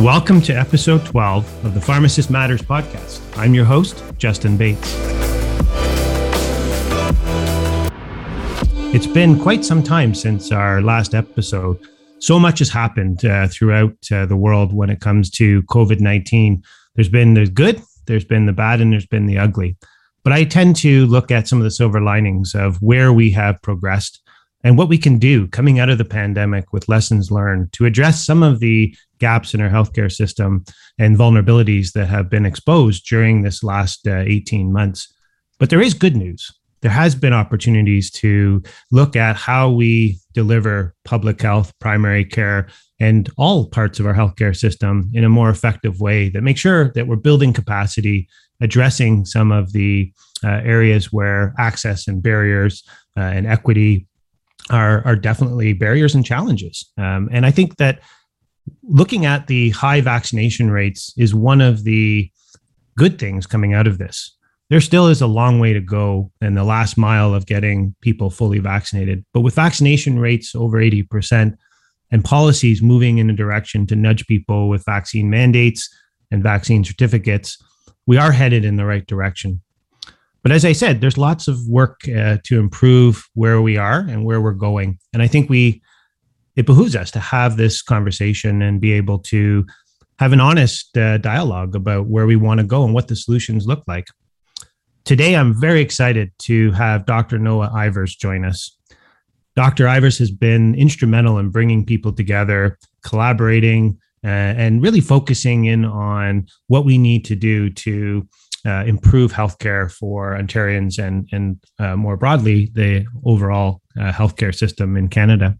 Welcome to episode 12 of the Pharmacist Matters podcast. I'm your host, Justin Bates. It's been quite some time since our last episode. So much has happened uh, throughout uh, the world when it comes to COVID 19. There's been the good, there's been the bad, and there's been the ugly. But I tend to look at some of the silver linings of where we have progressed and what we can do coming out of the pandemic with lessons learned to address some of the gaps in our healthcare system and vulnerabilities that have been exposed during this last uh, 18 months. But there is good news. There has been opportunities to look at how we deliver public health, primary care, and all parts of our healthcare system in a more effective way that makes sure that we're building capacity, addressing some of the uh, areas where access and barriers uh, and equity are, are definitely barriers and challenges. Um, and I think that looking at the high vaccination rates is one of the good things coming out of this. There still is a long way to go in the last mile of getting people fully vaccinated. But with vaccination rates over 80% and policies moving in a direction to nudge people with vaccine mandates and vaccine certificates, we are headed in the right direction. But as I said, there's lots of work uh, to improve where we are and where we're going. And I think we it behooves us to have this conversation and be able to have an honest uh, dialogue about where we want to go and what the solutions look like. Today, I'm very excited to have Dr. Noah Ivers join us. Dr. Ivers has been instrumental in bringing people together, collaborating, uh, and really focusing in on what we need to do to uh, improve healthcare for Ontarians and, and uh, more broadly, the overall uh, healthcare system in Canada.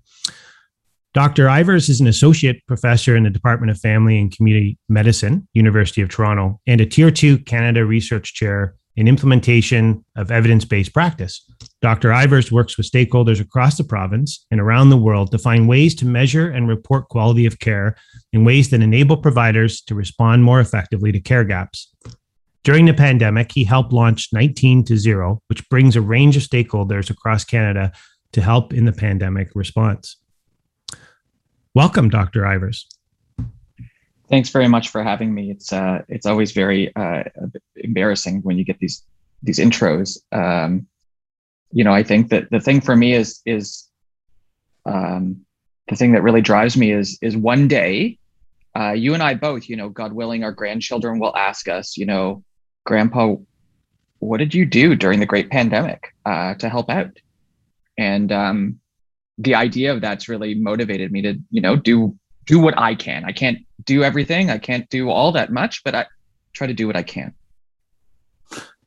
Dr. Ivers is an associate professor in the Department of Family and Community Medicine, University of Toronto, and a Tier 2 Canada Research Chair in implementation of evidence based practice. Dr. Ivers works with stakeholders across the province and around the world to find ways to measure and report quality of care in ways that enable providers to respond more effectively to care gaps. During the pandemic, he helped launch 19 to 0, which brings a range of stakeholders across Canada to help in the pandemic response. Welcome, Dr. Ivers. Thanks very much for having me. It's uh, it's always very uh, embarrassing when you get these these intros. Um, you know, I think that the thing for me is is um, the thing that really drives me is is one day, uh, you and I both, you know, God willing, our grandchildren will ask us, you know, Grandpa, what did you do during the Great Pandemic uh, to help out? And um, the idea of that's really motivated me to you know do do what i can. I can't do everything. I can't do all that much but i try to do what i can.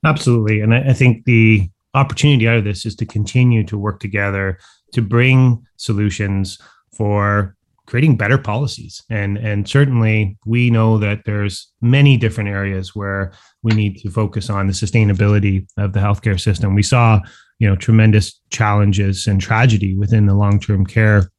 Absolutely. And i, think the opportunity out of this is to continue to work together to bring solutions for creating better policies. And and certainly we know that there's many different areas where we need to focus on the sustainability of the healthcare system. We saw you know tremendous challenges and tragedy within the long-term care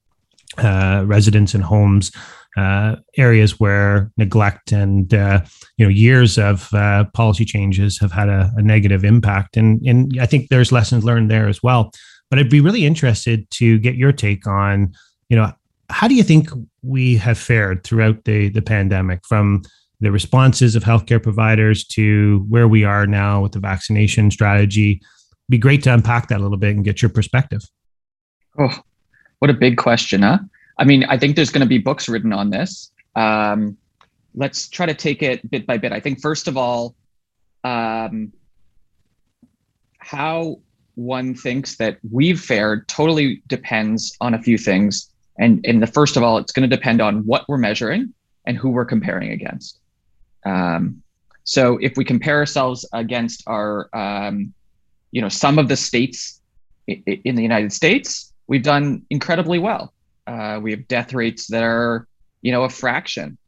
uh, residents and homes uh, areas where neglect and uh, you know years of uh, policy changes have had a, a, negative impact. And and I think there's lessons learned there as well. But I'd be really interested to get your take on you know how do you think we have fared throughout the the pandemic from the responses of healthcare providers to where we are now with the vaccination strategy be great to unpack that a little bit and get your perspective. Oh, what a big question, huh? I mean, I think there's going to be books written on this. Um, let's try to take it bit by bit. I think, first of all, um, how one thinks that we've fared totally depends on a few things. And, and the first of all, it's going to depend on what we're measuring and who we're comparing against. Um, so if we compare ourselves against our um, you know, some of the states in the United States, we've done incredibly well. Uh, we have death rates that are, you know, a fraction.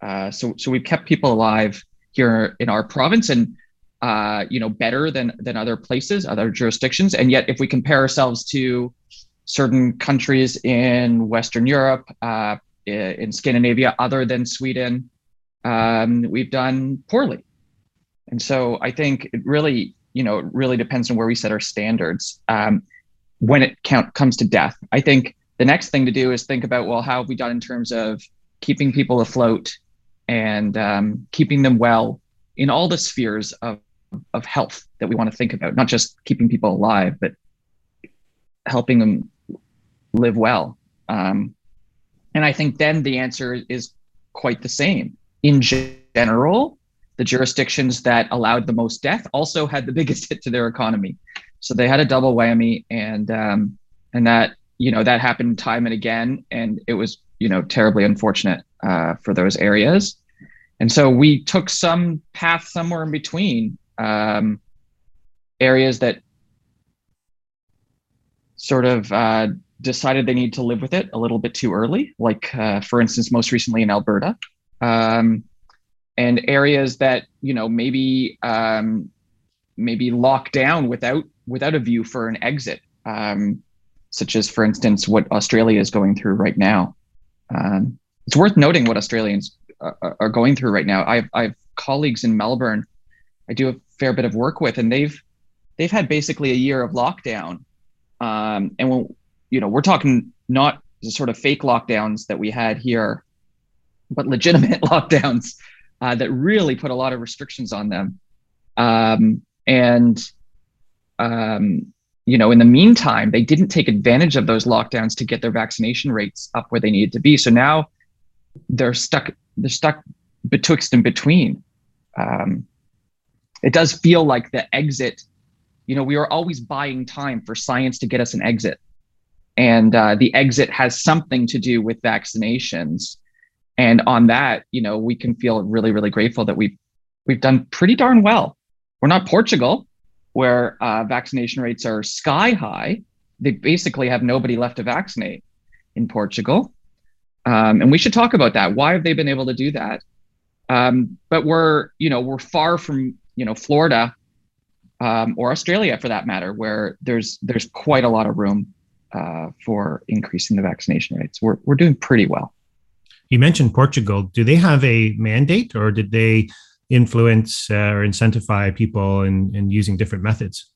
Uh, so, so we've kept people alive here in our province, and uh, you know, better than than other places, other jurisdictions. And yet, if we compare ourselves to certain countries in Western Europe, uh, in Scandinavia, other than Sweden, um, we've done poorly. And so, I think it really you know, it really depends on where we set our standards um, when it count, comes to death. I think the next thing to do is think about, well, how have we done in terms of keeping people afloat and um, keeping them well in all the spheres of, of health that we want to think about, not just keeping people alive, but helping them live well. Um, and I think then the answer is quite the same. In general, the jurisdictions that allowed the most death also had the biggest hit to their economy. So they had a double whammy, and um, and that you know that happened time and again, and it was you know terribly unfortunate uh, for those areas. And so we took some path somewhere in between um, areas that sort of uh, decided they need to live with it a little bit too early, like uh, for instance, most recently in Alberta, um, and areas that you know maybe um, maybe lock down without without a view for an exit, um, such as for instance what Australia is going through right now. Um, it's worth noting what Australians are, are going through right now. I've I've colleagues in Melbourne. I do a fair bit of work with, and they've they've had basically a year of lockdown. Um, and when you know, we're talking not the sort of fake lockdowns that we had here, but legitimate lockdowns uh, that really put a lot of restrictions on them. Um, and um, you know, in the meantime, they didn't take advantage of those lockdowns to get their vaccination rates up where they needed to be. So now they're stuck. They're stuck betwixt and between. Um, it does feel like the exit. You know, we are always buying time for science to get us an exit and uh, the exit has something to do with vaccinations and on that you know we can feel really really grateful that we've we've done pretty darn well. We're not portugal where uh, vaccination rates are sky high. They basically have nobody left to vaccinate in portugal. Um, and we should talk about that. Why have they been able to do that? Um, but we're you know we're far from you know florida um, or australia for that matter where there's there's quite a lot of room uh, for increasing the vaccination rates. We're, we're doing pretty well. You mentioned Portugal. Do they have a mandate or did they influence uh, or incentivize people in, in using different methods?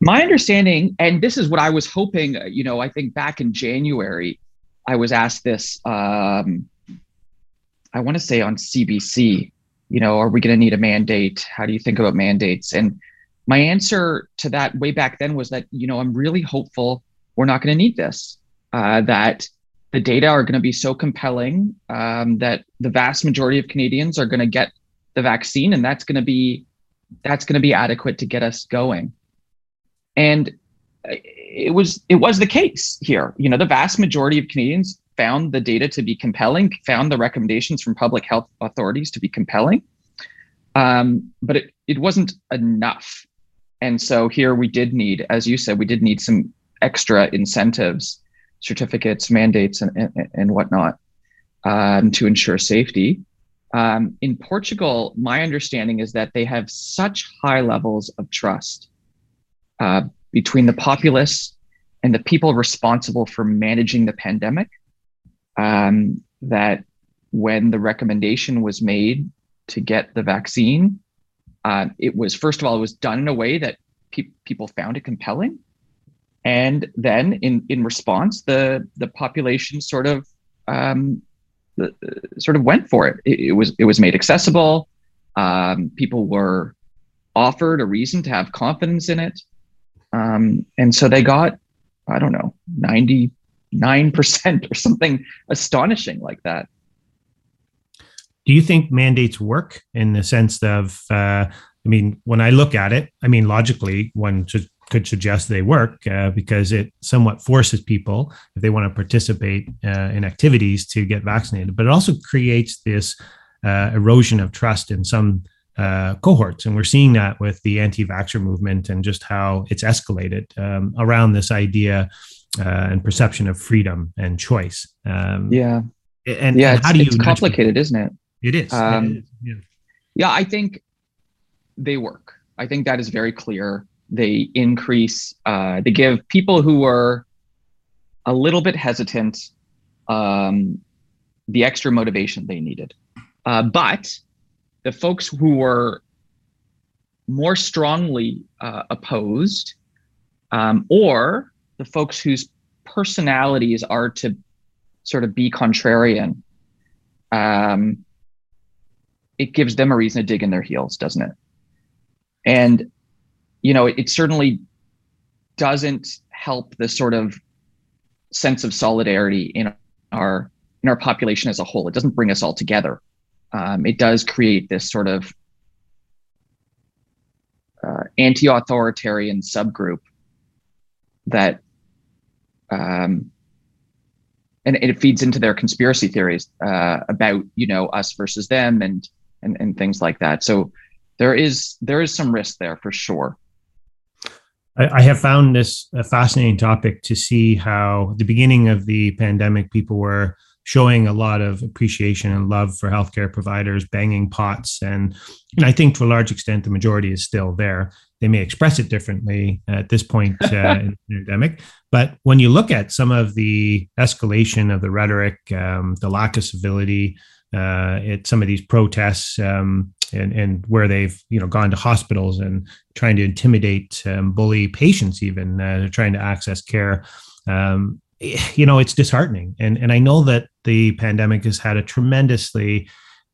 My understanding, and this is what I was hoping, uh, you know, I think back in January, I was asked this, um, I want to say on CBC, you know, are we going to need a mandate? How do you think about mandates? And my answer to that way back then was that, you know, I'm really hopeful we're not going to need this. Uh, that the data are going to be so compelling um, that the vast majority of Canadians are going to get the vaccine, and that's going to be that's going to be adequate to get us going. And it was it was the case here. You know, the vast majority of Canadians found the data to be compelling, found the recommendations from public health authorities to be compelling, um, but it it wasn't enough. And so here we did need, as you said, we did need some extra incentives, certificates, mandates, and, and, and whatnot um, to ensure safety. Um, in Portugal, my understanding is that they have such high levels of trust uh, between the populace and the people responsible for managing the pandemic um, that when the recommendation was made to get the vaccine, uh, it was first of all, it was done in a way that pe- people found it compelling and then in in response the the population sort of um, the, sort of went for it. it. it was it was made accessible um, people were offered a reason to have confidence in it um, and so they got i don't know 99% or something astonishing like that do you think mandates work in the sense of uh, i mean when i look at it i mean logically one should could suggest they work uh, because it somewhat forces people if they want to participate uh, in activities to get vaccinated. But it also creates this uh, erosion of trust in some uh, cohorts. And we're seeing that with the anti-vaxxer movement and just how it's escalated um, around this idea uh, and perception of freedom and choice. Um, yeah. and, yeah and how do you it's complicated isn't it? It is, um, it is. Yeah. yeah i think they work. I think that is very clear they increase, uh, they give people who are a little bit hesitant um, the extra motivation they needed. Uh, but the folks who were more strongly uh, opposed, um, or the folks whose personalities are to sort of be contrarian, um, it gives them a reason to dig in their heels, doesn't it? And you know, it, it certainly doesn't help the sort of sense of solidarity in our in our population as a whole. It doesn't bring us all together. Um, it does create this sort of uh, anti-authoritarian subgroup that um, and, it feeds into their conspiracy theories uh, about you know us versus them and, and and things like that so there is there is some risk there for sure I, have found this a fascinating topic to see how the beginning of the pandemic people were showing a lot of appreciation and love for healthcare providers, banging pots. And, and I think to a large extent, the majority is still there. They may express it differently at this point uh, in the pandemic. But when you look at some of the escalation of the rhetoric, um, the lack of civility, uh, at some of these protests, um, and, and where they've you know gone to hospitals and trying to intimidate, um, bully patients, even uh, trying to access care. Um, you know it's disheartening. And and i know that the pandemic has had a tremendously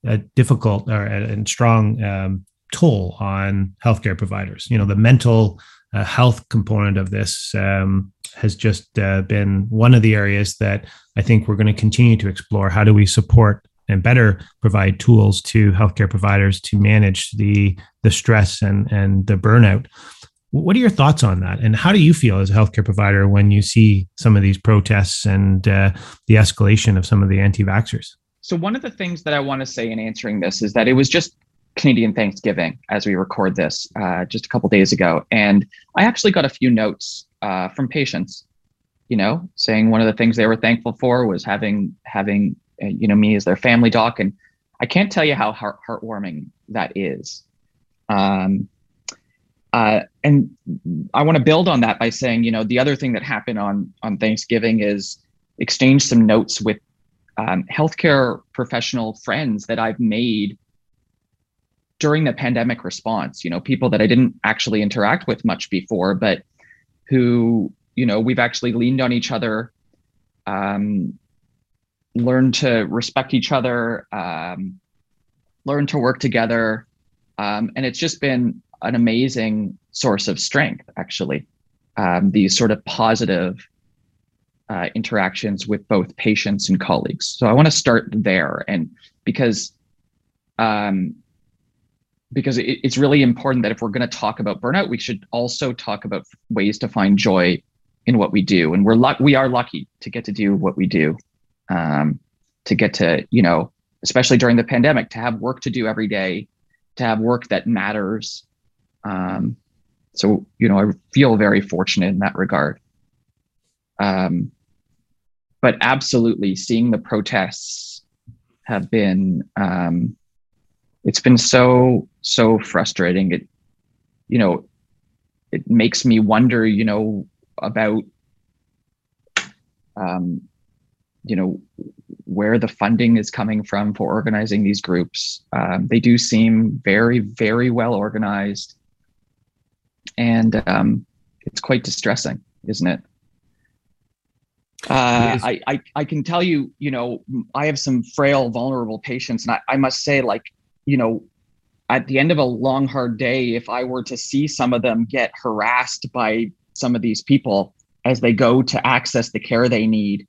uh, difficult or, uh, and strong um, toll on healthcare providers. You know the mental uh, health component of this um, has just uh, been one of the areas that i think we're going to continue to explore. How do we support and better provide tools to healthcare providers to manage the the stress and and the burnout what are your thoughts on that? And how do you feel as a healthcare provider when you see some of these protests and uh, the escalation of some of the anti vaxxers? So, one of the things that I want to say in answering this is that it was just Canadian Thanksgiving as we record this uh, just a couple days ago. And I actually got a few notes uh, from patients, you know, saying one of the things they were thankful for was having, having, you know, me as their family doc. And I can't tell you how heart- heartwarming that is. Um, uh, and I want to build on that by saying, you know, the other thing that happened on on Thanksgiving is exchange some notes with um, healthcare professional friends that I've made during the pandemic response. You know, people that I didn't actually interact with much before, but who, you know, we've actually leaned on each other, um, learned to respect each other, um, learn to work together, um, and it's just been an amazing source of strength, actually. Um, these sort of positive uh, interactions with both patients and colleagues. So I want to start there, and because um, because it, it's really important that if we're going to talk about burnout, we should also talk about ways to find joy in what we do. And we're luck we are lucky to get to do what we do, um, to get to you know, especially during the pandemic, to have work to do every day, to have work that matters, um, so, you know, I feel very fortunate in that regard. Um, but absolutely seeing the protests have been, um, it's been so, so frustrating. It, you know, it makes me wonder, you know, about, um, you know, where the funding is coming from for organizing these groups. Um, they do seem very, very well organized and um, it's quite distressing, isn't it? Uh, I, I, I can tell you, you know, I have some frail, vulnerable patients, and I, I must say, like, you know, at the end of a long, hard day, if I were to see some of them get harassed by some of these people as they go to access the care they need,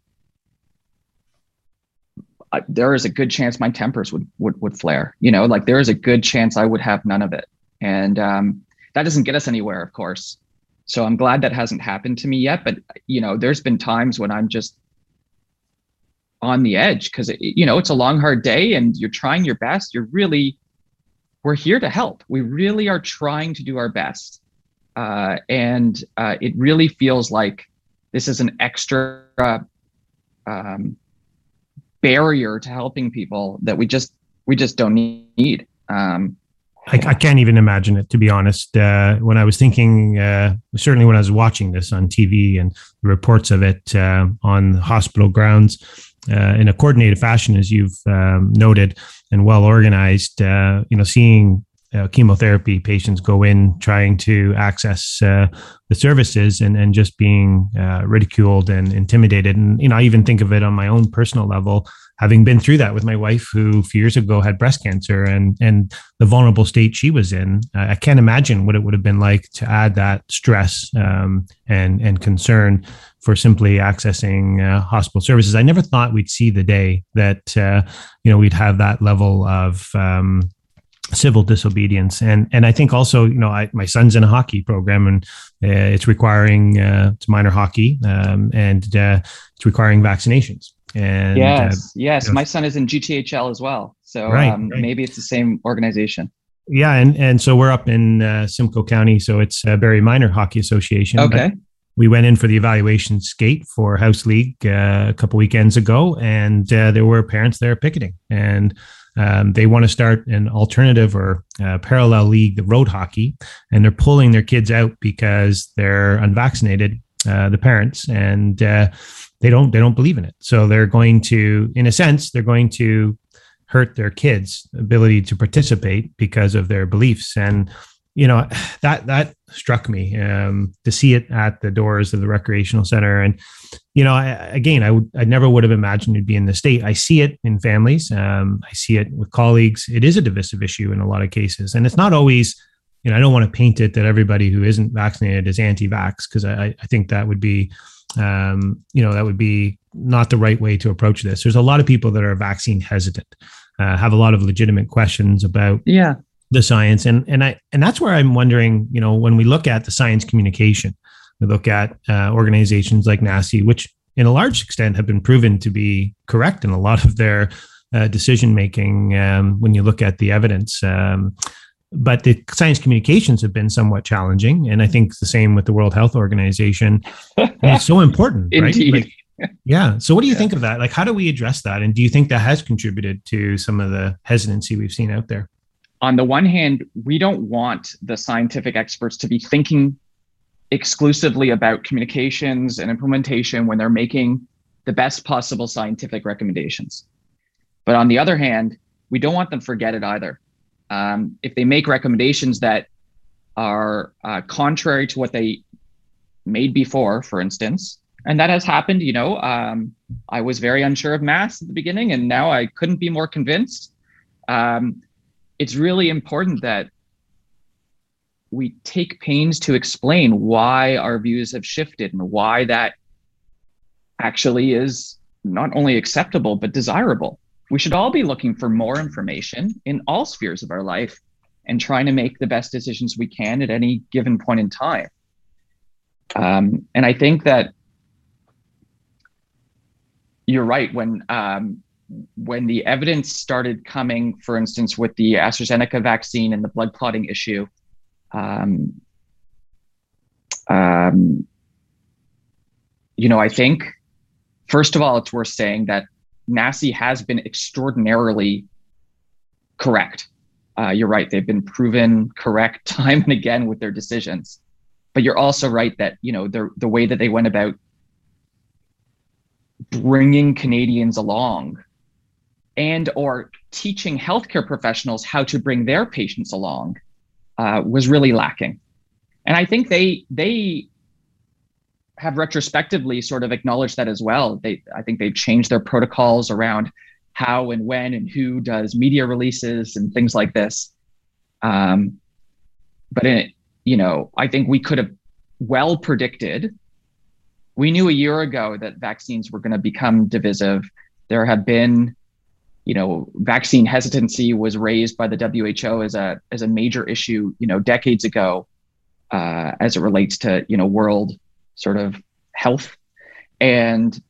uh, there is a good chance my tempers would would would flare. You know, like there is a good chance I would have none of it. And um, that doesn't get us anywhere, of course. So I'm glad that hasn't happened to me yet. But you know, there's been times when I'm just on the edge because you know it's a long, hard day, and you're trying your best. You're really, we're here to help. We really are trying to do our best, uh, and uh, it really feels like this is an extra um, barrier to helping people that we just we just don't need. Um, I, I, can't even imagine it, to be honest. Uh, when I was thinking, uh, certainly when I was watching this on TV and the reports of it uh, on hospital grounds uh, in a coordinated fashion, as you've um, noted, and well organized, uh, you know, seeing uh, chemotherapy patients go in trying to access uh, the services and, and just being uh, ridiculed and intimidated. And, you know, I even think of it on my own personal level, having been through that with my wife who a few years ago had breast cancer and, and the vulnerable state she was in. I can't imagine what it would have been like to add that stress um, and, and concern for simply accessing uh, hospital services. I never thought we'd see the day that, uh, you know, we'd have that level of, um, civil disobedience. And and i think also you know I, my son's in a hockey program and uh, it's requiring uh, it's minor hockey um, and uh, it's requiring vaccinations. And yes uh, yes you know, my son is in gthl as well. So right, um, right. maybe it's the same organization. Yeah and and so we're up in uh, simcoe county so it's a barrie minor hockey association. Okay. we went in for the evaluation skate for house league uh, a couple weekends ago and there were parents there picketing. And um, they want to start an alternative or uh, parallel league, the road hockey, and they're pulling their kids out because they're unvaccinated, uh, the parents, and uh, they don't they don't believe in it. So they're going to, in a sense, they're going to hurt their kids' ability to participate because of their beliefs. And you know that that struck me um, to see it at the doors of the recreational center. And you know I, again I would I never would have imagined it'd be in the state. I see it in families. Um, I see it with colleagues. It is a divisive issue in a lot of cases. And it's not always you know I don't want to paint it that everybody who isn't vaccinated is anti-vax because I, I think that would be um, you know that would be not the right way to approach this. There's a lot of people that are vaccine hesitant uh, have a lot of legitimate questions about yeah the science. And and i and that's where i'm wondering you know when we look at the science communication we look at uh, organizations like NACI, which in a large extent have been proven to be correct in a lot of their uh, decision making um, when you look at the evidence. Um, but the science communications have been somewhat challenging. And i think the same with the world health organization. It's so important right? Like, yeah. So what do you yeah. think of that? Like how do we address that? And do you think that has contributed to some of the hesitancy we've seen out there on the one hand, we don't want the scientific experts to be thinking exclusively about communications and implementation when they're making the best possible scientific recommendations. But on the other hand, we don't want them to forget it either. Um, if they make recommendations that are uh, contrary to what they made before, for instance, and that has happened, you know, um, I was very unsure of masks at the beginning, and now I couldn't be more convinced. Um, it's really important that we take pains to explain why our views have shifted and why that actually is not only acceptable but desirable. We should all be looking for more information in all spheres of our life and trying to make the best decisions we can at any given point in time. Um, and I think that you're right when um, when the evidence started coming, for instance, with the AstraZeneca vaccine and the blood clotting issue, um, um, you know, I think, first of all, it's worth saying that NACI has been extraordinarily correct. Uh, you're right; they've been proven correct time and again with their decisions. But you're also right that you know the the way that they went about bringing Canadians along and or teaching healthcare professionals how to bring their patients along uh, was really lacking. And i think they they have retrospectively sort of acknowledged that as well. They i think they've changed their protocols around how and when and who does media releases and things like this. Um, but you know i think we could have well predicted. We knew a year ago that vaccines were going to become divisive. There have been you know, vaccine hesitancy was raised by the WHO as a as a major issue, you know, decades ago, uh, as it relates to you know world sort of health, and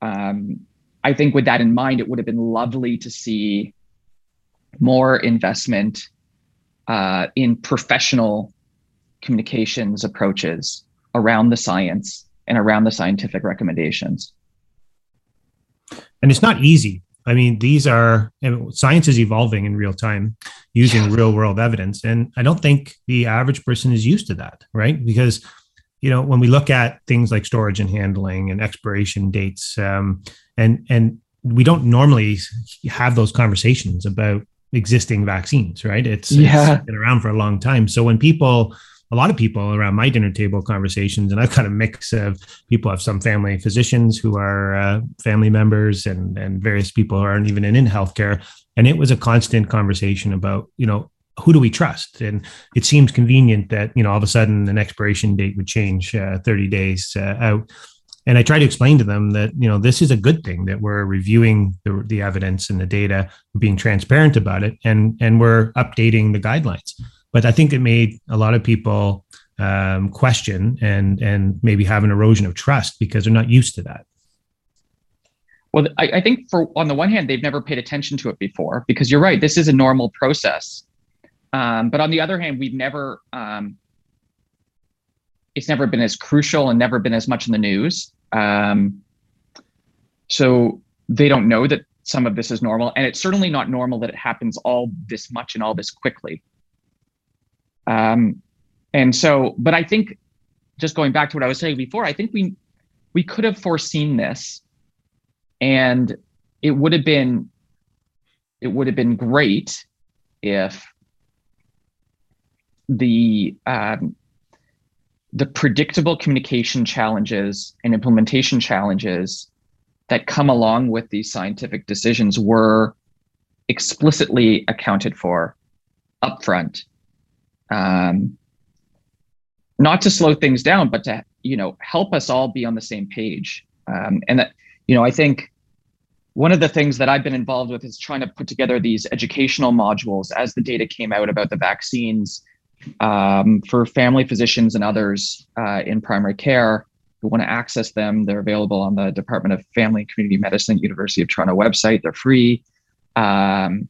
um, I think with that in mind, it would have been lovely to see more investment uh, in professional communications approaches around the science and around the scientific recommendations. And it's not easy I mean, these are science is evolving in real time using real world evidence. And I don't think the average person is used to that, right? Because, you know, when we look at things like storage and handling and expiration dates, um, and, and we don't normally have those conversations about existing vaccines, right? It's, yeah. it's been around for a long time. So when people, a lot of people around my dinner table conversations, and I've got a mix of people have some family physicians who are uh, family members and and various people who aren't even in, in healthcare. And it was a constant conversation about, you know, who do we trust? And it seems convenient that, you know, all of a sudden an expiration date would change uh, 30 days uh, out and I try to explain to them that you know this is a good thing that we're reviewing the, the evidence and the data, being transparent about it, and and we're updating the guidelines. But I think it made a lot of people um, question and and maybe have an erosion of trust because they're not used to that. Well, I, I think for on the one hand, they've never paid attention to it before because you're right, this is a normal process. Um, but on the other hand, we've never um, it's never been as crucial and never been as much in the news. Um, so they don't know that some of this is normal, and it's certainly not normal that it happens all this much and all this quickly. Um, and so, but I think just going back to what I was saying before, I think we we could have foreseen this, and it would have been it would have been great if the um, the predictable communication challenges and implementation challenges that come along with these scientific decisions were explicitly accounted for upfront um, not to slow things down but to you know help us all be on the same page um, and that you know i think one of the things that i've been involved with is trying to put together these educational modules as the data came out about the vaccines um, for family physicians and others uh, in primary care who want to access them. They're available on the Department of Family and Community Medicine, University of Toronto website. They're free. Um,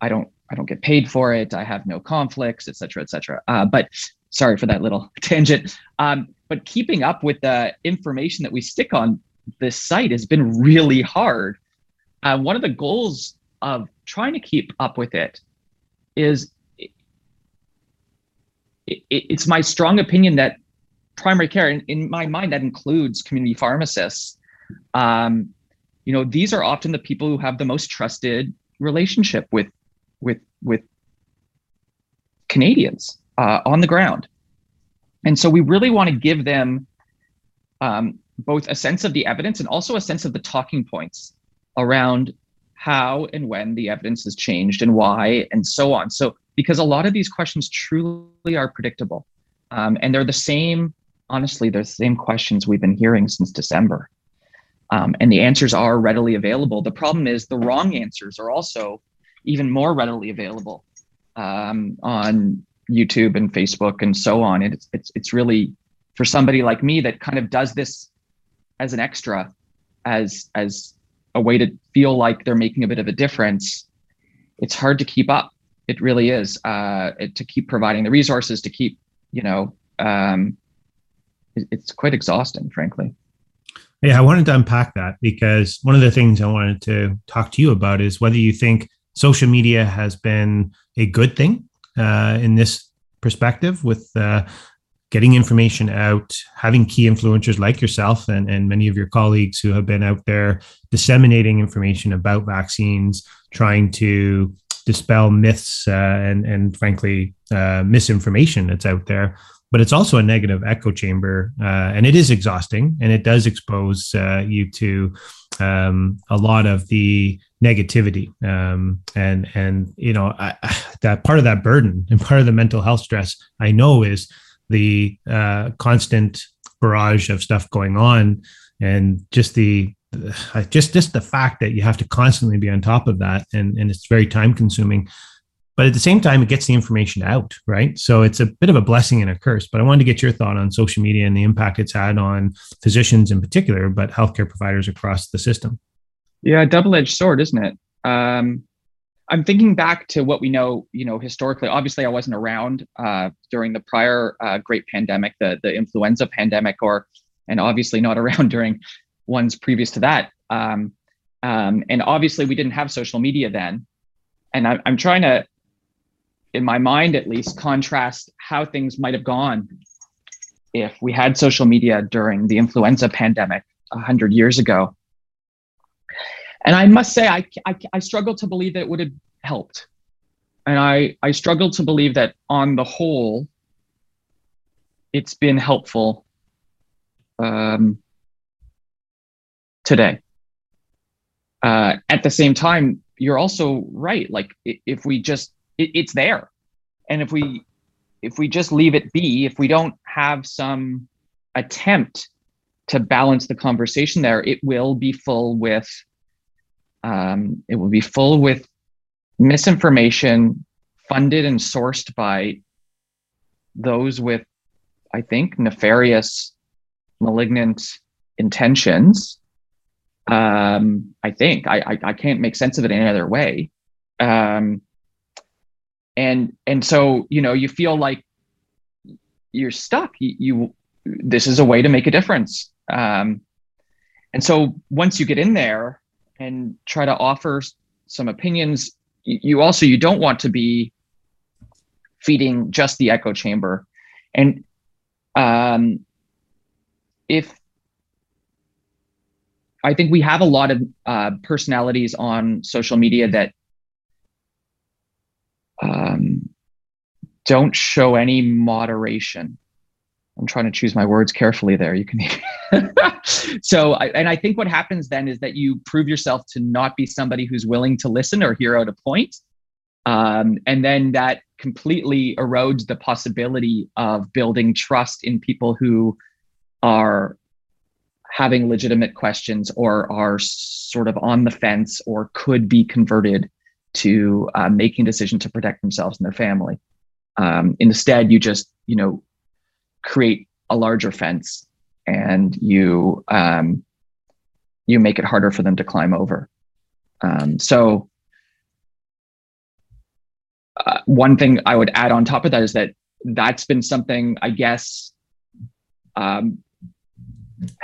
I don't I don't get paid for it. I have no conflicts, et cetera, et cetera. Uh, but sorry for that little tangent. Um, but keeping up with the information that we stick on this site has been really hard. Uh, one of the goals of trying to keep up with it is it, it's my strong opinion that primary care, in, in my mind, that includes community pharmacists. Um, you know, these are often the people who have the most trusted relationship with with with Canadians uh, on the ground, and so we really want to give them um, both a sense of the evidence and also a sense of the talking points around how and when the evidence has changed and why and so on. So because a lot of these questions truly are predictable. Um, and they're the same, honestly, they're the same questions we've been hearing since December. Um, and the answers are readily available. The problem is the wrong answers are also even more readily available um, on YouTube and Facebook and so on. And it's, it's, it's really for somebody like me that kind of does this as an extra, as, as a way to feel like they're making a bit of a difference. It's hard to keep up it really is uh, to keep providing the resources to keep you know um, it, it's quite exhausting frankly yeah i wanted to unpack that because one of the things i wanted to talk to you about is whether you think social media has been a good thing uh, in this perspective with uh, getting information out, having key influencers like yourself and, and many of your colleagues who have been out there disseminating information about vaccines, trying to dispel myths uh, and and frankly uh, misinformation that's out there. But it's also a negative echo chamber, uh, and it is exhausting, and it does expose uh, you to um, a lot of the negativity, um, and and you know I, that part of that burden and part of the mental health stress I know is the uh, constant barrage of stuff going on, and just the just just the fact that you have to constantly be on top of that and and it's very time consuming but at the same time it gets the information out right so it's a bit of a blessing and a curse but i wanted to get your thought on social media and the impact it's had on physicians in particular but healthcare providers across the system yeah double-edged sword isn't it um, i'm thinking back to what we know you know historically obviously i wasn't around uh, during the prior uh, great pandemic the the influenza pandemic or and obviously not around during ones previous to that. Um, um, and obviously, we didn't have social media then. And I, I'm trying to, in my mind at least, contrast how things might have gone if we had social media during the influenza pandemic 100 years ago. And I must say, I, I, I struggle to believe that it would have helped. and I I struggle to believe that on the whole, it's been helpful um, today. Uh, at the same time, you're also right. Like if we just, it, it's there, and if we if we just leave it be, if we don't have some attempt to balance the conversation there, it will be full with um, it will be full with misinformation funded and sourced by those with, I think, nefarious, malignant intentions. Um, I think I, I, I can't make sense of it any other way. Um, and and so you know you feel like you're stuck. You, you this is a way to make a difference. Um, and so once you get in there and try to offer some opinions, you also you don't want to be feeding just the echo chamber. And um, if I think we have a lot of uh, personalities on social media that um, don't show any moderation. I'm trying to choose my words carefully there. You can. so, I, and I think what happens then is that you prove yourself to not be somebody who's willing to listen or hear out a point. Um, and then that completely erodes the possibility of building trust in people who are having legitimate questions or are sort of on the fence or could be converted to uh, making a decision to protect themselves and their family. Um, instead, you just you know create a larger fence and you um, you make it harder for them to climb over. Um, so uh, one thing I would add on top of that is that that's been something I guess um,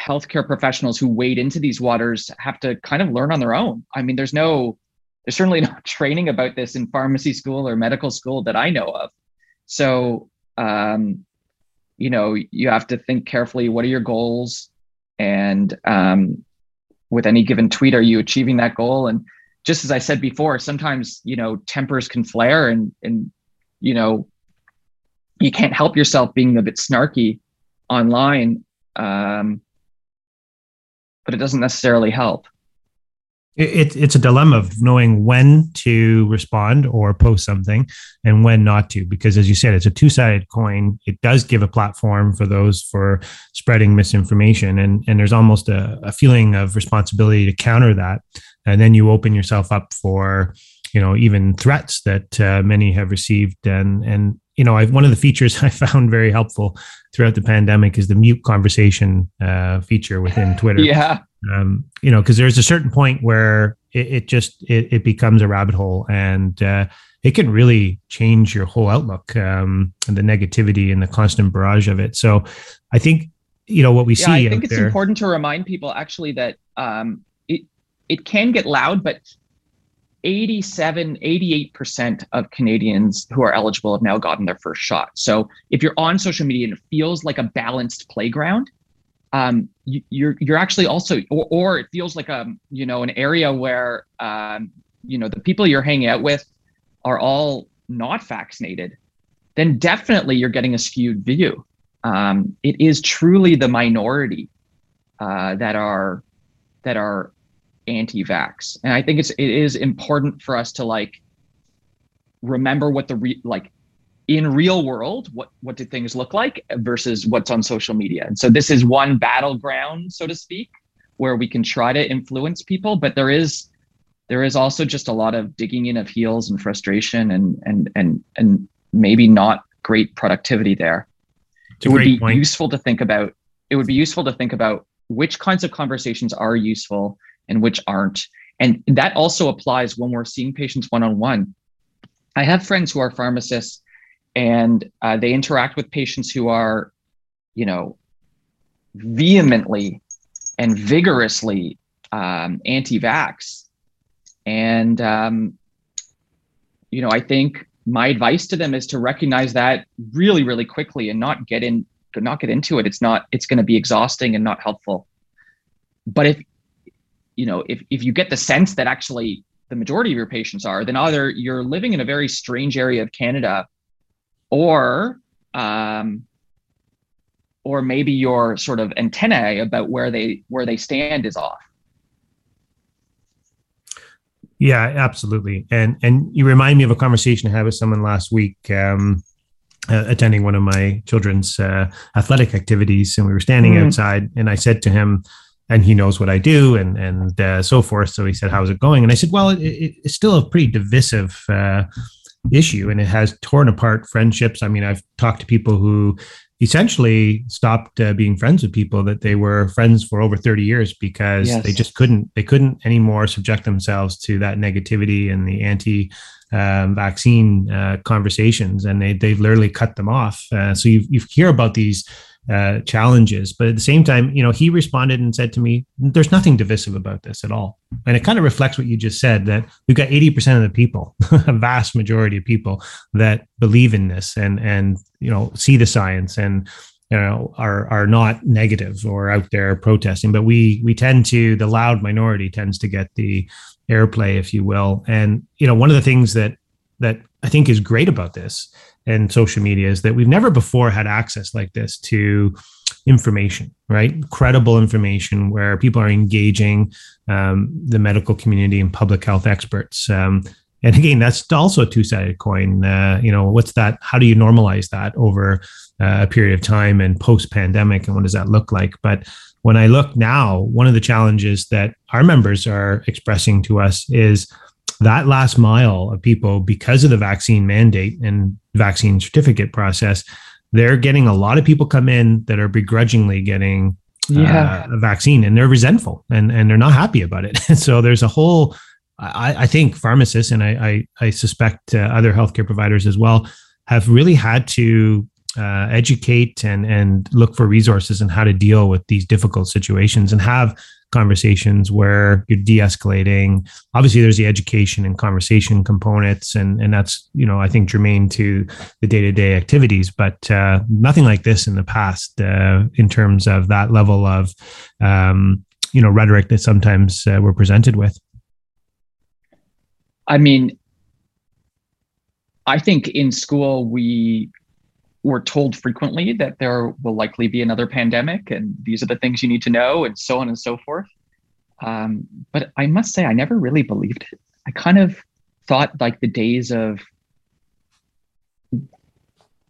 healthcare professionals who wade into these waters have to kind of learn on their own. I mean, there's no there's certainly no training about this in pharmacy school or medical school that I know of. So, um, you know, you have to think carefully. What are your goals? And um, with any given tweet, are you achieving that goal? And just as I said before, sometimes you know tempers can flare, and and you know you can't help yourself being a bit snarky online, um, but it doesn't necessarily help it, it's a dilemma of knowing when to respond or post something and when not to because as you said it's a two-sided coin. It does give a platform for those for spreading misinformation and and there's almost a, a feeling of responsibility to counter that. And then you open yourself up for you know even threats that uh, many have received. And and you know, I, one of the features I found very helpful throughout the pandemic is the mute conversation uh, feature within Twitter. Yeah, um, you know, because there's a certain point where it, it just it, it, becomes a rabbit hole, and uh, it can really change your whole outlook um, and the negativity and the constant barrage of it. So, I think you know what we yeah, see. I think it's there, important to remind people actually that um, it it can get loud, but 87, 88% of Canadians who are eligible have now gotten their first shot. So if you're on social media and it feels like a balanced playground, um, you, you're you're actually also, or, or it feels like a you know an area where um, you know the people you're hanging out with are all not vaccinated, then definitely you're getting a skewed view. Um, it is truly the minority uh, that are that are anti-vax, and I think it's it is important for us to like remember what the re- like in real world what what do things look like versus what's on social media. And so this is one battleground so to speak where we can try to influence people but there is there is also just a lot of digging in of heels and frustration and and and and maybe not great productivity there. It would be point. useful to think about it would be useful to think about which kinds of conversations are useful and which aren't. And that also applies when we're seeing patients one-on-one. I have friends who are pharmacists and uh, they interact with patients who are, you know, vehemently and vigorously um, anti-vax. And um, you know, I think my advice to them is to recognize that really, really quickly and not get in, not get into it. It's not, it's going to be exhausting and not helpful. But if, you know, if if you get the sense that actually the majority of your patients are, then either you're living in a very strange area of Canada, or um, or maybe your sort of antennae about where they where they stand is off. Yeah, absolutely. And and you remind me of a conversation I had with someone last week. Um, uh, attending one of my children's uh, athletic activities, and we were standing mm. outside, and I said to him, and he knows what I do, and and uh, so forth. So he said, "How's it going?" And I said, "Well, it, it, it's still a pretty divisive." Uh, issue and it has torn apart friendships i mean i've talked to people who essentially stopped uh, being friends with people that they were friends for over 30 years because yes. they just couldn't they couldn't anymore subject themselves to that negativity and the anti um, vaccine uh, conversations and they they've literally cut them off uh, so you you hear about these uh, challenges. But at the same time, you know, he responded and said to me, "There's nothing divisive about this at all." And it kind of reflects what you just said that we've got 80% of the people, a vast majority of people that believe in this and and you know see the science and you know are are not negative or out there protesting. But we we tend to the loud minority tends to get the airplay, if you will. And you know, one of the things that that I think is great about this and social media is that we've never before had access like this to information, right? Credible information where people are engaging um, the medical community and public health experts. Um, and again, that's also a two-sided coin. Uh, you know, what's that? How do you normalize that over uh, a period of time and post-pandemic, and what does that look like? But when I look now, one of the challenges that our members are expressing to us is that last mile of people because of the vaccine mandate and vaccine certificate process they're getting a lot of people come in that are begrudgingly getting yeah. uh, a vaccine and they're resentful and, and they're not happy about it so there's a whole I, I think pharmacists and I, I, I suspect uh, other healthcare providers as well have really had to uh, educate and and look for resources and how to deal with these difficult situations and have conversations where you're de-escalating. Obviously there's the education and conversation components and and that's you know i think germane to the day-to-day activities but uh, nothing like this in the past uh, in terms of that level of um, you know rhetoric that sometimes uh, we're presented with. I mean i think in school we we're told frequently that there will likely be another pandemic and these are the things you need to know and so on and so forth. Um, but i must say i never really believed it. I kind of thought like the days of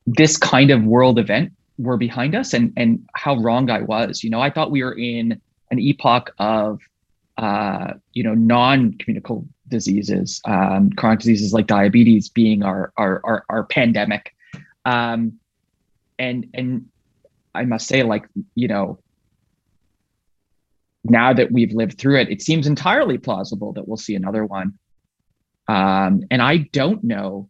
this kind of world event were behind us and and how wrong i was. You know i thought we were in an epoch of uh, you know non-communicable diseases um, chronic diseases like diabetes being our our our, our pandemic. Um, and and I must say, like you know, now that we've lived through it, it seems entirely plausible that we'll see another one. Um, and I don't know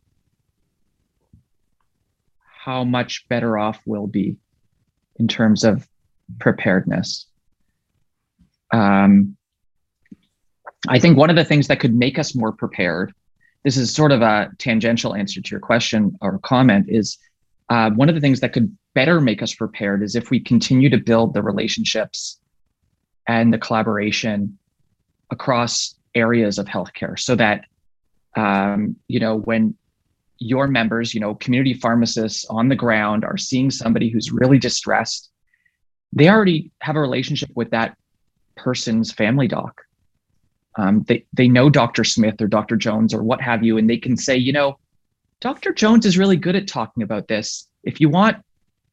how much better off we'll be in terms of preparedness. Um, I think one of the things that could make us more prepared, this is sort of a tangential answer to your question or comment, is uh, one of the things that could better make us prepared is if we continue to build the relationships and the collaboration across areas of healthcare so that um, you know when your members you know community pharmacists on the ground are seeing somebody who's really distressed they already have a relationship with that person's family doc. Um, they, they know dr smith or dr jones or what have you and they can say you know Dr. Jones is really good at talking about this. If you want,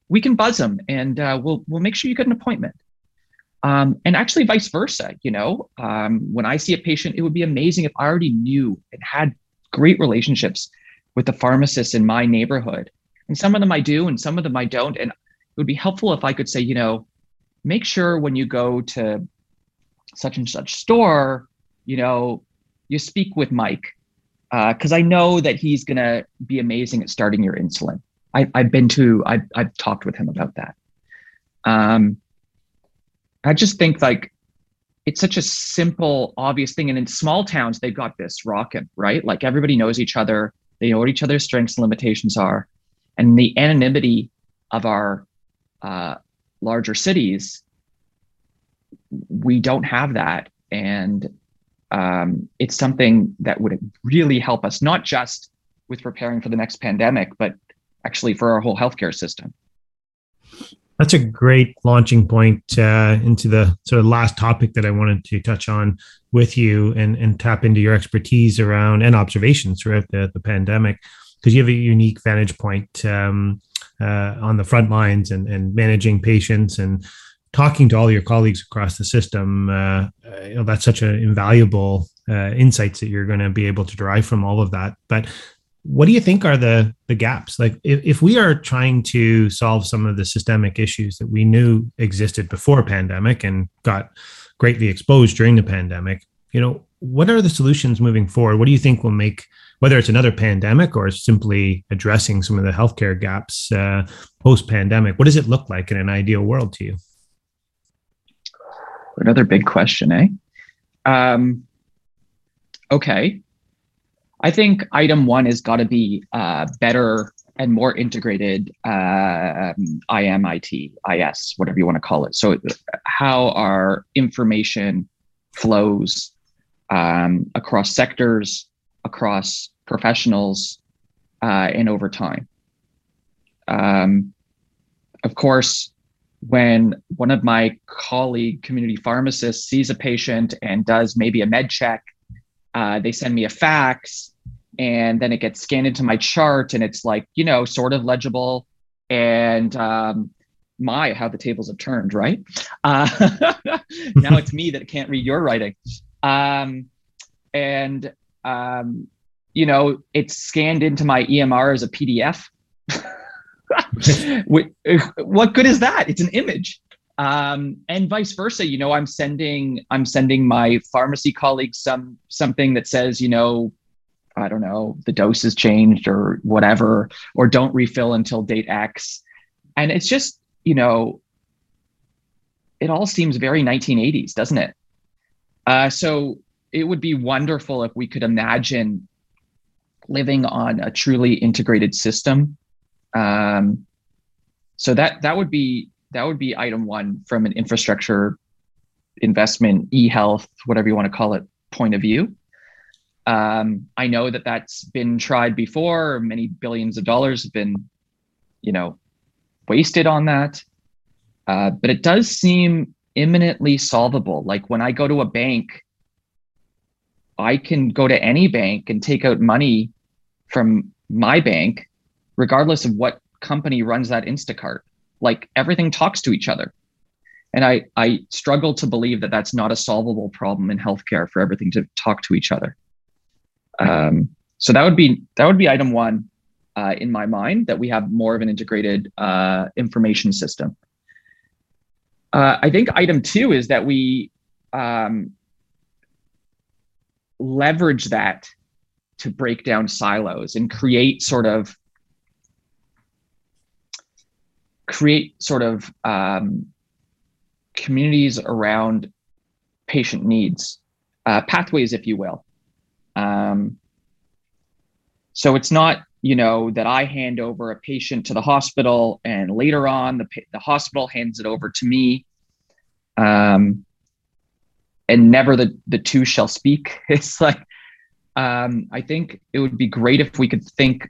we can buzz him and uh, we'll we'll make sure you get an appointment. Um, and actually, vice versa. You know, um, when I see a patient, it would be amazing if I already knew and had great relationships with the pharmacists in my neighborhood. And some of them I do, and some of them I don't. And it would be helpful if I could say, you know, make sure when you go to such and such store, you know, you speak with Mike because uh, I know that he's going to be amazing at starting your insulin. I, have been to, I've, I've talked with him about that. Um, I just think like it's such a simple, obvious thing. And in small towns, they've got this rocking, right? Like everybody knows each other. They know what each other's strengths and limitations are. And the anonymity of our uh, larger cities, we don't have that. And um, it's something that would really help us, not just with preparing for the next pandemic, but actually for our whole healthcare system. That's a great launching point uh, into the sort of last topic that I wanted to touch on with you and, and tap into your expertise around and observations throughout the, the pandemic, because you have a unique vantage point um, uh, on the front lines and, and managing patients and talking to all your colleagues across the system. Uh, you know, that's such an invaluable uh, insights that you're going to be able to derive from all of that. But what do you think are the the gaps like if, if we are trying to solve some of the systemic issues that we knew existed before pandemic and got greatly exposed during the pandemic you know what are the solutions moving forward what do you think will make whether it's another pandemic or simply addressing some of the healthcare gaps uh, post pandemic what does it look like in an ideal world to you another big question eh um, okay I think item one has got to be uh, better and more integrated uh, IMIT, IS, whatever you want to call it. So, how our information flows um, across sectors, across professionals, uh, and over time. Um, of course, when one of my colleague community pharmacists sees a patient and does maybe a med check uh, they send me a fax and then it gets scanned into my chart and it's like you know sort of legible and um, my how the tables have turned right? Uh, now it's me that can't read your writing. Um, and um, you know it's scanned into my emr as a pdf what good is that? It's an image. Um, and vice versa you know i'm sending i'm sending my pharmacy colleagues some something that says you know i don't know the dose has changed or whatever or don't refill until date x. And it's just you know it all seems very 1980s doesn't it? Uh, so it would be wonderful if we could imagine living on a truly integrated system um, so that that would be that would be item one from an infrastructure investment, e-health, whatever you want to call it, point of view. Um, I know that that's been tried before. Many billions of dollars have been, you know, wasted on that. Uh, but it does seem imminently solvable. Like when I go to a bank, I can go to any bank and take out money from my bank, regardless of what company runs that Interac like everything talks to each other. And i i struggle to believe that that's not a solvable problem in healthcare for everything to talk to each other. Um, so that would be that would be item one uh, in my mind that we have more of an integrated uh, information system. Uh, i think item two is that we um, leverage that to break down silos and create sort of create sort of um, communities around patient needs, uh, pathways, if you will. Um, so it's not, you know, that I hand over a patient to the hospital and later on the, the hospital hands it over to me. Um, and never the, the two shall speak. It's like, um, I think it would be great if we could think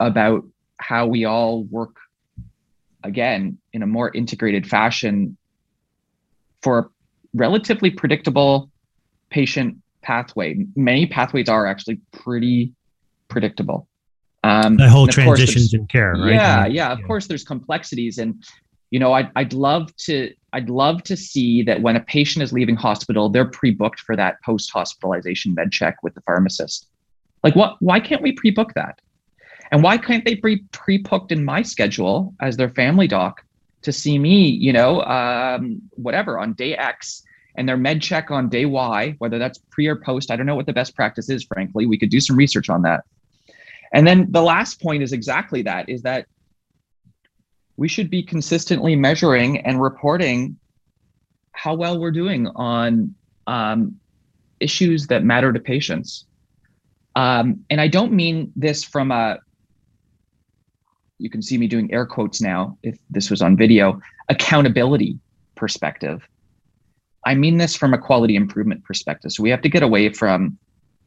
about how we all work again in a more integrated fashion for a relatively predictable patient pathway. Many pathways are actually pretty predictable. Um, the whole transitions in care, right? Yeah, yeah. Of yeah. course, there's complexities, and you know, I'd I'd love to I'd love to see that when a patient is leaving hospital, they're pre-booked for that post-hospitalization med check with the pharmacist. Like, what? Why can't we pre-book that? And why can't they be pre-booked in my schedule as their family doc to see me, you know, um, whatever on day X and their med check on day Y, whether that's pre or post. I don't know what the best practice is, frankly. We could do some research on that. And then the last point is exactly that is that we should be consistently measuring and reporting how well we're doing on um, issues that matter to patients. Um, and I don't mean this from a you can see me doing air quotes now if this was on video accountability perspective I mean this from a quality improvement perspective. So we have to get away from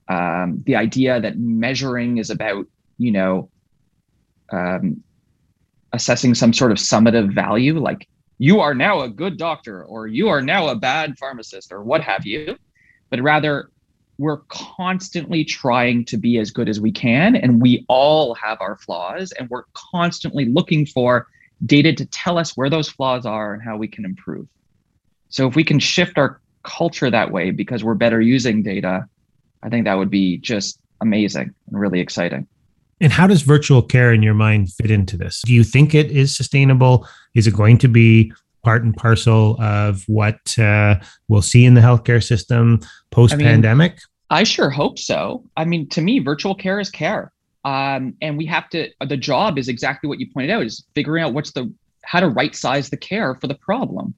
um, the idea that measuring is about, you know, um, assessing some sort of summative value, like you are now a good doctor or you are now a bad pharmacist or what have you, but rather we're constantly trying to be as good as we can. And we all have our flaws, and we're constantly looking for data to tell us where those flaws are and how we can improve. So if we can shift our culture that way because we're better using data, I think that would be just amazing and really exciting. And how does virtual care in your mind fit into this? Do you think it is sustainable? Is it going to be part and parcel of what uh, we'll see in the healthcare system post pandemic? I, mean, I sure hope so. I mean, to me, virtual care is care. Um, and we have to, the job is exactly what you pointed out is figuring out what's the, how to right size the care for the problem.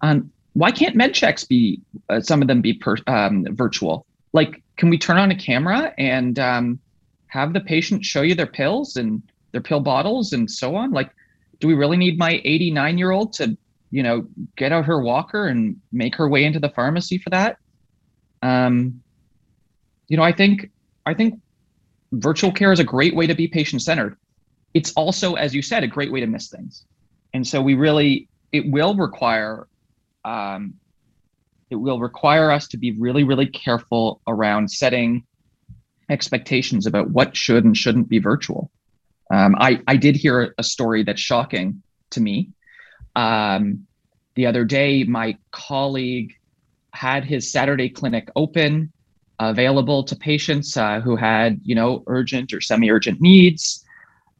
Um, why can't med checks be uh, some of them be per, um, virtual? Like, can we turn on a camera and um, have the patient show you their pills and their pill bottles and so on? Like, do we really need my 89 year old to, you know, get out her walker and make her way into the pharmacy for that? Um, you know, I think I think virtual care is a great way to be patient centered. It's also, as you said, a great way to miss things. And so we really, it will require um, it will require us to be really, really careful around setting expectations about what should and shouldn't be virtual. Um, I, I did hear a story that's shocking to me. Um, the other day, my colleague had his Saturday clinic open, available to patients uh, who had, you know, urgent or semi-urgent needs.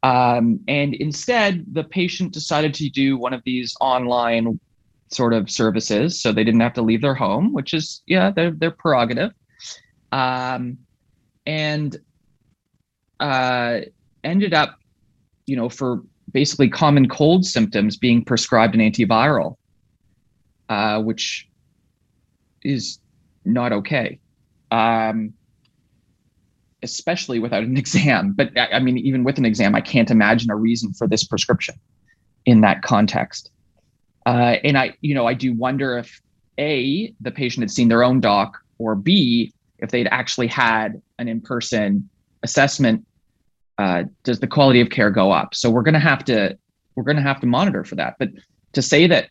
Um, and instead, the patient decided to do one of these online sort of services, so they didn't have to leave their home, which is yeah, their prerogative. Um, and uh, ended up, you know, for basically common cold symptoms, being prescribed an antiviral, uh, which is not okay. Um, especially without an exam. But I mean, even with an exam, I can't imagine a reason for this prescription in that context. Uh, and I, you know, I do wonder if A, the patient had seen their own doc, or B, if they'd actually had an in-person assessment, uh, does the quality of care go up? So we're going to have to we're going to have to monitor for that. But to say that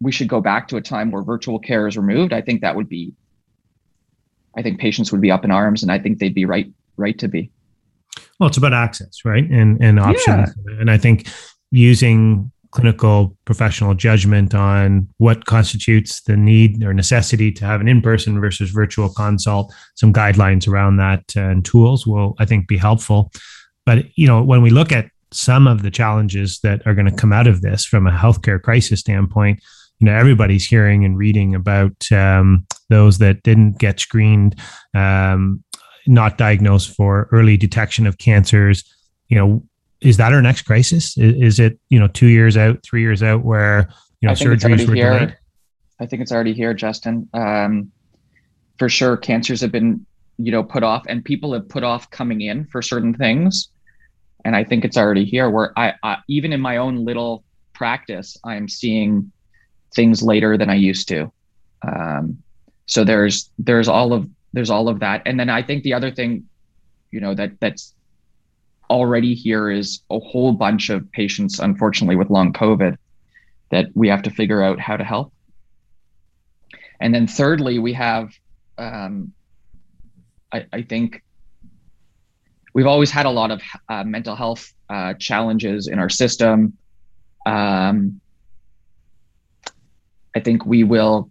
we should go back to a time where virtual care is removed, I think that would be I think patients would be up in arms, and I think they'd be right right to be. Well, it's about access, right, and and options, yeah. and I think using clinical professional judgment on what constitutes the need or necessity to have an in-person versus virtual consult. Some guidelines around that and tools will i think be helpful. But you know when we look at some of the challenges that are going to come out of this from a healthcare crisis standpoint you know everybody's hearing and reading about um, those that didn't get screened um, not diagnosed for early detection of cancers. You know is that our next crisis? Is, is, it you know two years out, three years out, where you know surgeries were here. delayed? I think it's already here, Justin. Um, for sure, cancers have been you know put off, and people have put off coming in for certain things, and I think it's already here. Where I, I even in my own little practice, I'm seeing things later than I used to. Um, so there's there's all of there's all of that, and then I think the other thing, you know, that that's already here is a whole bunch of patients, unfortunately, with long COVID that we have to figure out how to help. And then thirdly, we have, um, I, I, think, we've always had a lot of uh, mental health uh, challenges in our system. Um, I think we will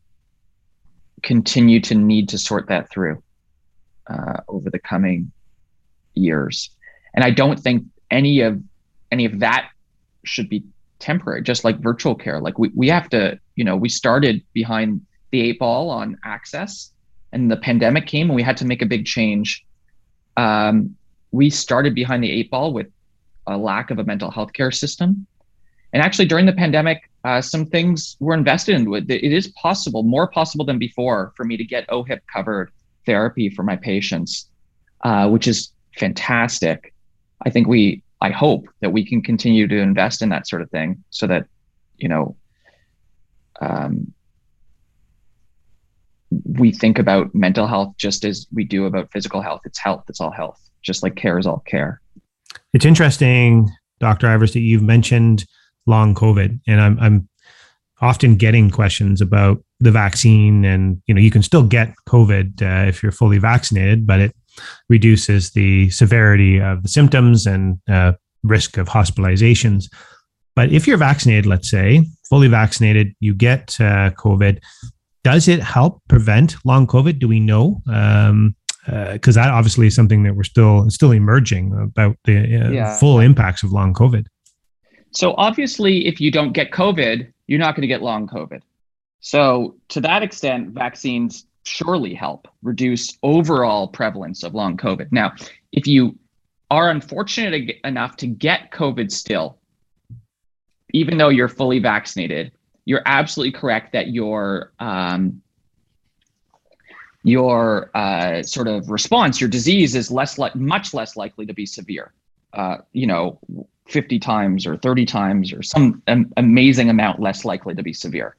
continue to need to sort that through uh, over the coming years and i don't think any of any of that should be temporary just like virtual care. Like we, we have to you know we started behind the eight ball on access and the pandemic came and we had to make a big change. Um, we started behind the eight ball with a lack of a mental health care system. And actually during the pandemic uh, some things were invested in it is possible more possible than before for me to get ohip covered therapy for my patients uh, which is fantastic I think we, I hope that we can continue to invest in that sort of thing so that, you know, um, we think about mental health just as we do about physical health. It's health, it's all health, just like care is all care. It's interesting, Dr. Ivers, that you've mentioned long COVID, and I'm, I'm often getting questions about the vaccine. And you know, you can still get COVID uh, if you're fully vaccinated, but it reduces the severity of the symptoms and uh, risk of hospitalizations. But if you're vaccinated, let's say fully vaccinated, you get uh, COVID does it help prevent long COVID? Do we know? Um, because uh, that obviously is something that we're still still emerging about the uh, yeah. full impacts of long COVID. So obviously, if you don't get COVID, you're not going to get long COVID. So to that extent, vaccines surely help reduce overall prevalence of long COVID. Now, if you are unfortunate enough to get COVID still, even though you're fully vaccinated, you're absolutely correct that your um, your uh, sort of response, your disease is less much less likely to be severe. Uh, you know, 50 times or 30 times or some amazing amount less likely to be severe.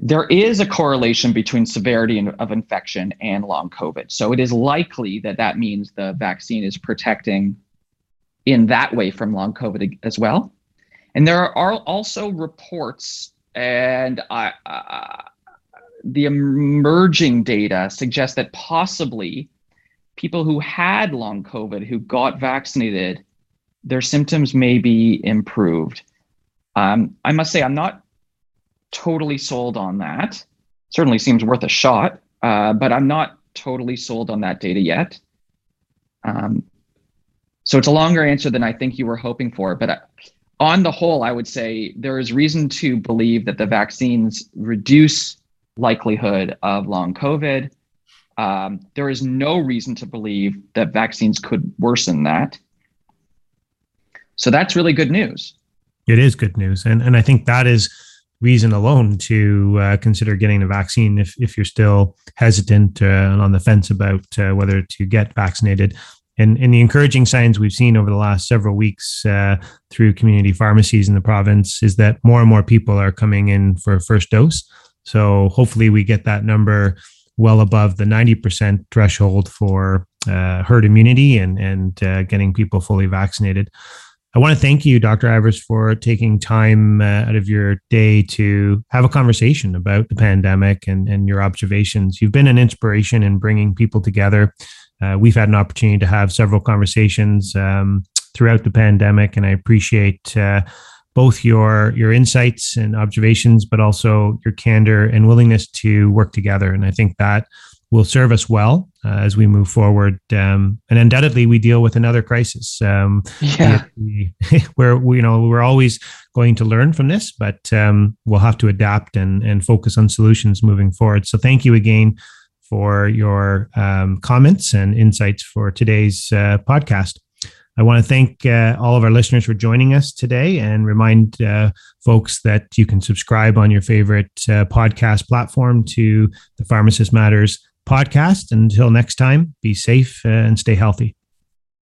There is a correlation between severity of infection and long COVID. So it is likely that that means the vaccine is protecting in that way from long COVID as well. And there are also reports, and uh, uh, the emerging data suggests that possibly people who had long COVID who got vaccinated, their symptoms may be improved. Um, I must say, I'm not totally sold on that. Certainly seems worth a shot, uh, but I'm not totally sold on that data yet. Um, so it's a longer answer than I think you were hoping for, but uh, on the whole, I would say there is reason to believe that the vaccines reduce likelihood of long COVID. Um, there is no reason to believe that vaccines could worsen that. So that's really good news. It is good news, and and I think that is reason alone to uh, consider getting the vaccine if if you're still hesitant uh, and on the fence about uh, whether to get vaccinated. And, and the encouraging signs we've seen over the last several weeks uh, through community pharmacies in the province is that more and more people are coming in for a first dose. So hopefully we get that number well above the 90% threshold for uh, herd immunity and, and uh, getting people fully vaccinated. I want to thank you, Dr. Ivers, for taking time uh, out of your day to have a conversation about the pandemic and, and your observations. You've been an inspiration in bringing people together uh, we've had an opportunity to have several conversations um, throughout the pandemic, and I appreciate uh, both your your insights and observations, but also your candor and willingness to work together. And I think that will serve us well uh, as we move forward. Um, and undoubtedly, we deal with another crisis. Um, yeah, we, where we, you know we're always going to learn from this, but um, we'll have to adapt and and focus on solutions moving forward. So, thank you again for your um, comments and insights for today's uh, podcast. I want to thank uh, all of our listeners for joining us today and remind uh, folks that you can subscribe on your favorite uh, podcast platform to the Pharmacist Matters podcast. Until next time, be safe uh, and stay healthy.